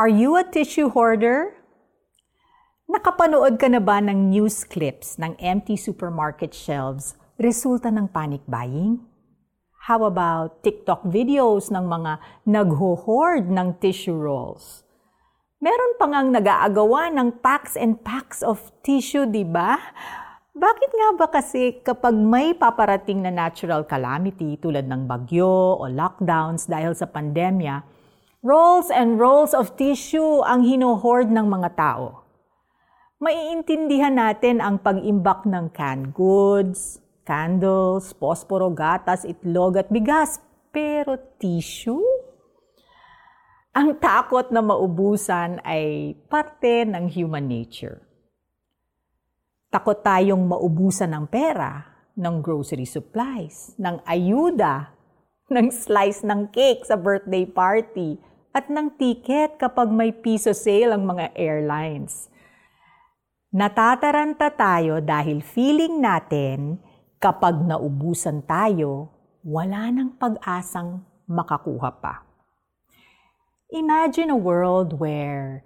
Are you a tissue hoarder? Nakapanood ka na ba ng news clips ng empty supermarket shelves resulta ng panic buying? How about TikTok videos ng mga nagho-hoard ng tissue rolls? Meron pa ngang nag-aagawa ng packs and packs of tissue, di ba? Bakit nga ba kasi kapag may paparating na natural calamity tulad ng bagyo o lockdowns dahil sa pandemya, Rolls and rolls of tissue ang hinohoard ng mga tao. Maiintindihan natin ang pag-imbak ng canned goods, candles, posporo, gatas, itlog at bigas. Pero tissue? Ang takot na maubusan ay parte ng human nature. Takot tayong maubusan ng pera, ng grocery supplies, ng ayuda, ng slice ng cake sa birthday party, at ng ticket kapag may piso sale ang mga airlines. Natataranta tayo dahil feeling natin kapag naubusan tayo, wala nang pag-asang makakuha pa. Imagine a world where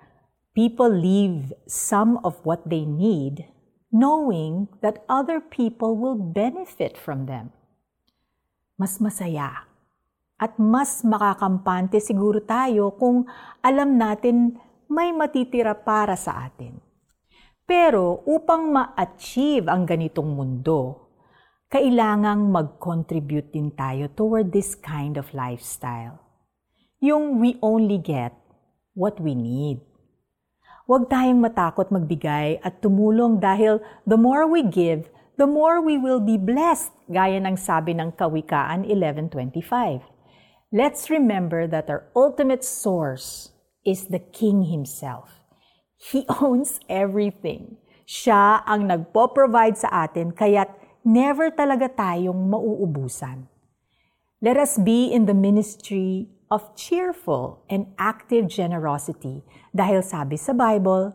people leave some of what they need knowing that other people will benefit from them. Mas masaya at mas makakampante siguro tayo kung alam natin may matitira para sa atin. Pero upang ma-achieve ang ganitong mundo, kailangang mag-contribute din tayo toward this kind of lifestyle. Yung we only get what we need. Huwag tayong matakot magbigay at tumulong dahil the more we give, the more we will be blessed, gaya ng sabi ng Kawikaan 1125 let's remember that our ultimate source is the King Himself. He owns everything. Siya ang nagpo-provide sa atin, kaya't never talaga tayong mauubusan. Let us be in the ministry of cheerful and active generosity dahil sabi sa Bible,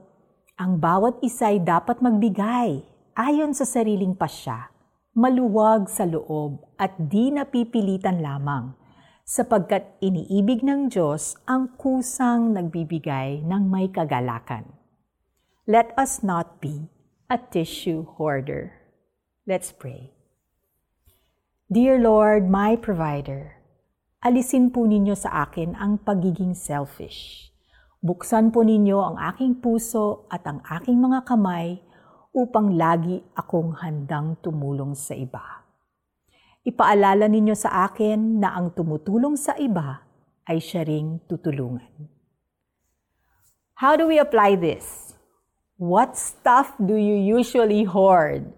ang bawat isa'y dapat magbigay ayon sa sariling pasya, maluwag sa loob at di napipilitan lamang sapagkat iniibig ng Diyos ang kusang nagbibigay ng may kagalakan. Let us not be a tissue hoarder. Let's pray. Dear Lord, my provider, alisin po ninyo sa akin ang pagiging selfish. Buksan po ninyo ang aking puso at ang aking mga kamay upang lagi akong handang tumulong sa iba. Ipaalala ninyo sa akin na ang tumutulong sa iba ay siya ring tutulungan. How do we apply this? What stuff do you usually hoard?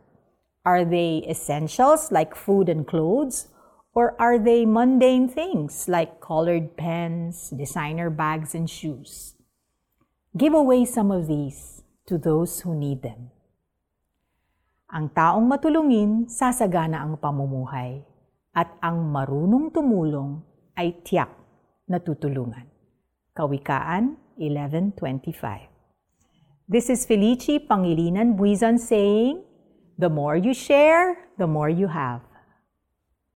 Are they essentials like food and clothes? Or are they mundane things like colored pens, designer bags, and shoes? Give away some of these to those who need them. Ang taong matulungin, sasagana ang pamumuhay. At ang marunong tumulong ay tiyak na tutulungan. Kawikaan 11.25 This is Felici Pangilinan Buizan saying, The more you share, the more you have.